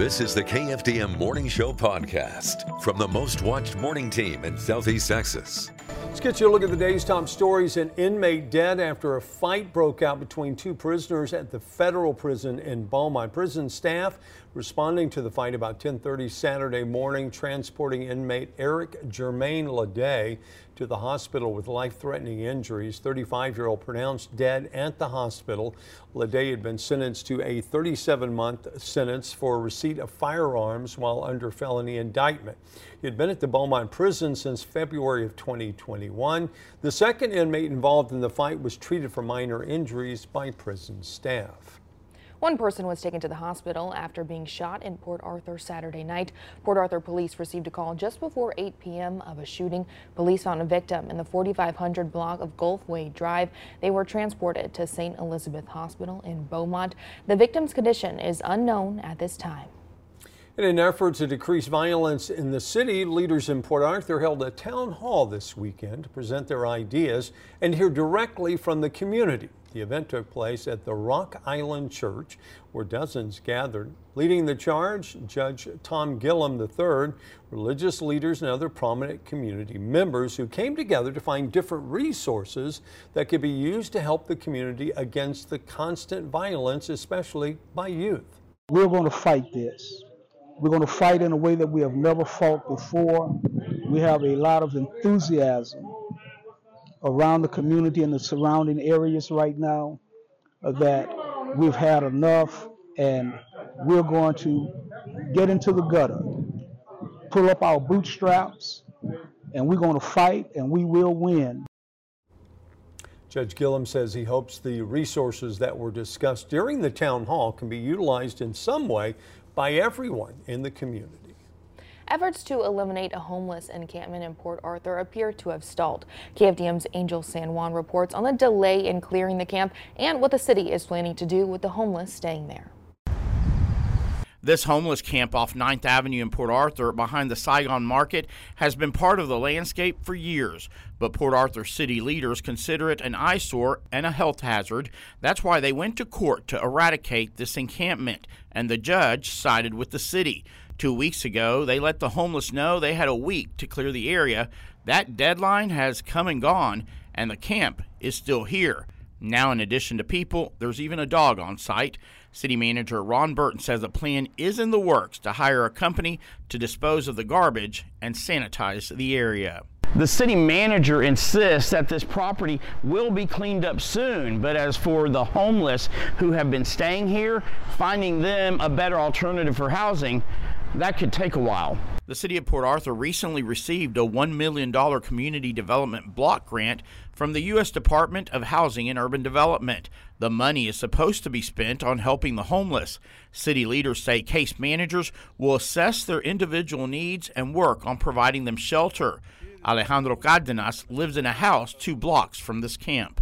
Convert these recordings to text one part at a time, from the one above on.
This is the KFDM Morning Show podcast from the most watched morning team in Southeast Texas. Let's get you a look at the day's top stories. An inmate dead after a fight broke out between two prisoners at the federal prison in Beaumont. Prison staff responding to the fight about 10:30 Saturday morning, transporting inmate Eric Germain Lede to the hospital with life-threatening injuries. 35-year-old pronounced dead at the hospital. Lede had been sentenced to a 37-month sentence for receipt of firearms while under felony indictment. He had been at the Beaumont prison since February of 2021. The second inmate involved in the fight was treated for minor injuries by prison staff. One person was taken to the hospital after being shot in Port Arthur Saturday night. Port Arthur police received a call just before 8 p.m. of a shooting. Police found a victim in the 4500 block of Gulfway Drive. They were transported to St. Elizabeth Hospital in Beaumont. The victim's condition is unknown at this time. In an effort to decrease violence in the city, leaders in Port Arthur held a town hall this weekend to present their ideas and hear directly from the community. The event took place at the Rock Island Church, where dozens gathered. Leading the charge, Judge Tom Gillam III, religious leaders, and other prominent community members who came together to find different resources that could be used to help the community against the constant violence, especially by youth. We're going to fight this. We're going to fight in a way that we have never fought before. We have a lot of enthusiasm around the community and the surrounding areas right now that we've had enough and we're going to get into the gutter, pull up our bootstraps, and we're going to fight and we will win. Judge Gillam says he hopes the resources that were discussed during the town hall can be utilized in some way by everyone in the community. Efforts to eliminate a homeless encampment in Port Arthur appear to have stalled. KFDM's Angel San Juan reports on the delay in clearing the camp and what the city is planning to do with the homeless staying there. This homeless camp off 9th Avenue in Port Arthur behind the Saigon Market has been part of the landscape for years, but Port Arthur city leaders consider it an eyesore and a health hazard. That's why they went to court to eradicate this encampment, and the judge sided with the city. Two weeks ago, they let the homeless know they had a week to clear the area. That deadline has come and gone, and the camp is still here. Now, in addition to people, there's even a dog on site. City Manager Ron Burton says a plan is in the works to hire a company to dispose of the garbage and sanitize the area. The city manager insists that this property will be cleaned up soon, but as for the homeless who have been staying here, finding them a better alternative for housing, that could take a while. The city of Port Arthur recently received a $1 million community development block grant from the U.S. Department of Housing and Urban Development. The money is supposed to be spent on helping the homeless. City leaders say case managers will assess their individual needs and work on providing them shelter. Alejandro Cardenas lives in a house two blocks from this camp.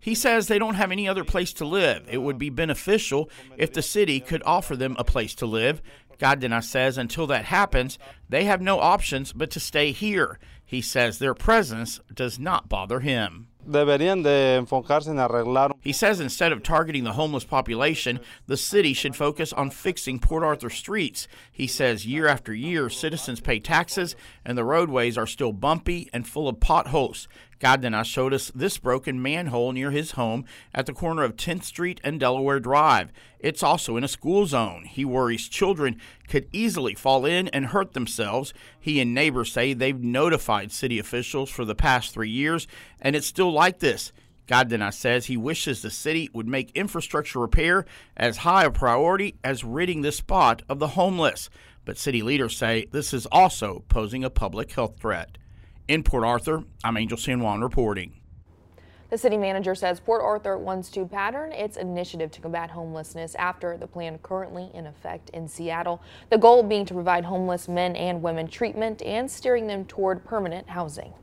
He says they don't have any other place to live. It would be beneficial if the city could offer them a place to live. Cardenas says until that happens, they have no options but to stay here. He says their presence does not bother him. He says instead of targeting the homeless population, the city should focus on fixing Port Arthur streets. He says year after year, citizens pay taxes and the roadways are still bumpy and full of potholes. Cardenas showed us this broken manhole near his home at the corner of 10th Street and Delaware Drive. It's also in a school zone. He worries children could easily fall in and hurt themselves. He and neighbors say they've notified city officials for the past three years, and it's still like this. Cardenas says he wishes the city would make infrastructure repair as high a priority as ridding this spot of the homeless. But city leaders say this is also posing a public health threat. In Port Arthur, I'm Angel San Juan reporting. The city manager says Port Arthur wants to pattern its initiative to combat homelessness after the plan currently in effect in Seattle. The goal being to provide homeless men and women treatment and steering them toward permanent housing.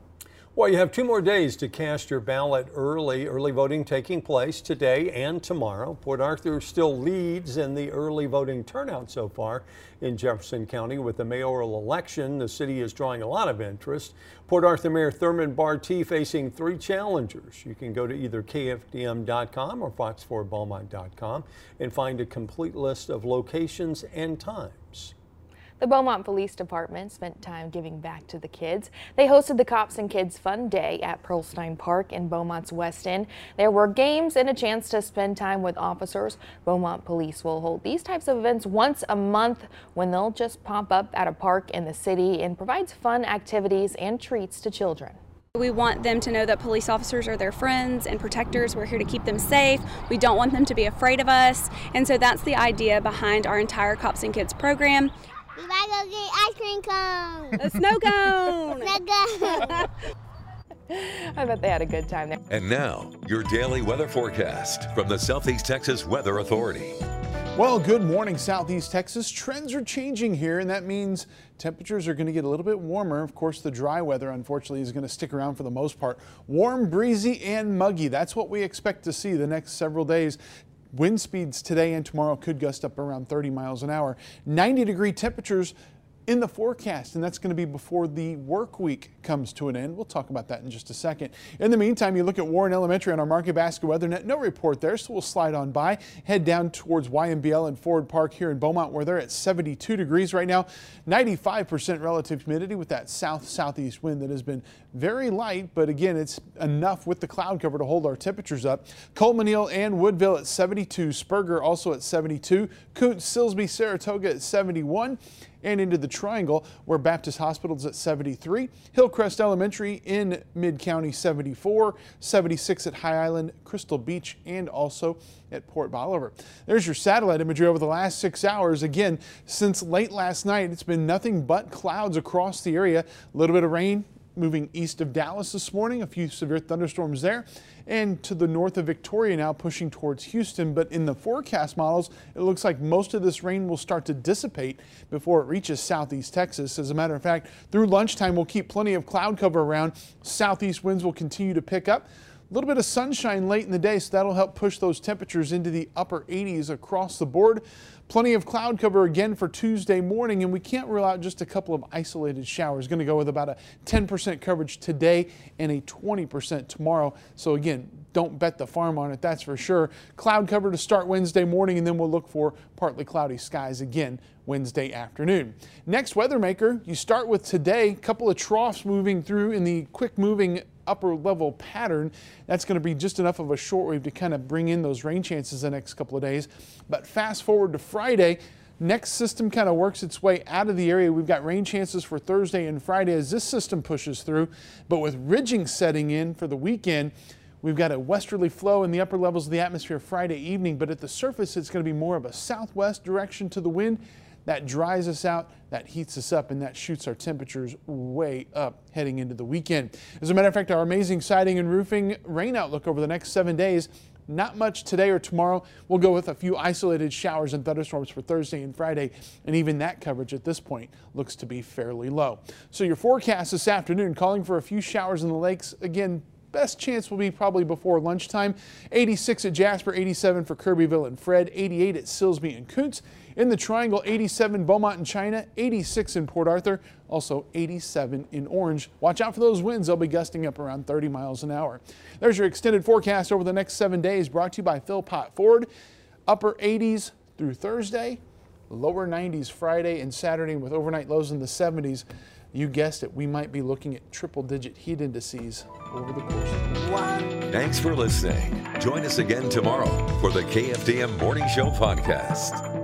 Well, you have two more days to cast your ballot early. Early voting taking place today and tomorrow. Port Arthur still leads in the early voting turnout so far in Jefferson County with the mayoral election. The city is drawing a lot of interest. Port Arthur Mayor Thurman Bartie facing three challengers. You can go to either KFDM.com or fox4beaumont.com and find a complete list of locations and times. The Beaumont Police Department spent time giving back to the kids. They hosted the Cops and Kids Fun Day at Pearlstein Park in Beaumont's West End. There were games and a chance to spend time with officers. Beaumont Police will hold these types of events once a month when they'll just pop up at a park in the city and provides fun activities and treats to children. We want them to know that police officers are their friends and protectors. We're here to keep them safe. We don't want them to be afraid of us. And so that's the idea behind our entire Cops and Kids program. We might go get ice cream cone. A snow cone. snow cone. I bet they had a good time there. And now, your daily weather forecast from the Southeast Texas Weather Authority. Well, good morning, Southeast Texas. Trends are changing here, and that means temperatures are going to get a little bit warmer. Of course, the dry weather, unfortunately, is going to stick around for the most part. Warm, breezy, and muggy. That's what we expect to see the next several days. Wind speeds today and tomorrow could gust up around 30 miles an hour. 90 degree temperatures in the forecast, and that's going to be before the work week comes to an end. We'll talk about that in just a second. In the meantime, you look at Warren Elementary on our Market Basket Weather Net. No report there, so we'll slide on by. Head down towards YMBL and Ford Park here in Beaumont, where they're at 72 degrees right now. 95% relative humidity with that south-southeast wind that has been very light, but again, it's enough with the cloud cover to hold our temperatures up. Colmesneil and Woodville at 72. Spurger also at 72. Kountze, Silsbee, Saratoga at 71 and into the Triangle, where Baptist Hospital is at 73, Hillcrest Elementary in Mid County 74, 76 at High Island, Crystal Beach, and also at Port Bolivar. There's your satellite imagery over the last six hours. Again, since late last night, it's been nothing but clouds across the area. A little bit of rain moving east of Dallas this morning, a few severe thunderstorms there, and to the north of Victoria now pushing towards Houston. But in the forecast models, it looks like most of this rain will start to dissipate before it reaches southeast Texas. As a matter of fact, through lunchtime, we'll keep plenty of cloud cover around. Southeast winds will continue to pick up. A little bit of sunshine late in the day, so that'll help push those temperatures into the upper 80s across the board. Plenty of cloud cover again for Tuesday morning, and we can't rule out just a couple of isolated showers. Going to go with about a 10% coverage today and a 20% tomorrow. So again, don't bet the farm on it, that's for sure. Cloud cover to start Wednesday morning, and then we'll look for partly cloudy skies again Wednesday afternoon. Next weather maker, you start with today, a couple of troughs moving through in the quick moving upper level pattern. That's going to be just enough of a shortwave to kind of bring in those rain chances the next couple of days. But fast forward to Friday, next system kind of works its way out of the area. We've got rain chances for Thursday and Friday as this system pushes through. But with ridging setting in for the weekend, We've got a westerly flow in the upper levels of the atmosphere Friday evening, but at the surface, it's going to be more of a southwest direction to the wind. That dries us out, that heats us up, and that shoots our temperatures way up heading into the weekend. As a matter of fact, our amazing siding and roofing rain outlook over the next seven days not much today or tomorrow. We'll go with a few isolated showers and thunderstorms for Thursday and Friday, and even that coverage at this point looks to be fairly low. So your forecast this afternoon calling for a few showers in the lakes. Again, Best chance will be probably before lunchtime. 86 at Jasper, 87 for Kirbyville and Fred, 88 at Silsbee and Kountze. In the Triangle, 87 Beaumont and China, 86 in Port Arthur, also 87 in Orange. Watch out for those winds. They'll be gusting up around 30 miles an hour. There's your extended forecast over the next seven days brought to you by Philpott Ford. Upper 80s through Thursday, lower 90s Friday and Saturday with overnight lows in the 70s. You guessed it, we might be looking at triple digit heat indices over the course of the week. Thanks for listening. Join us again tomorrow for the KFDM Morning Show podcast.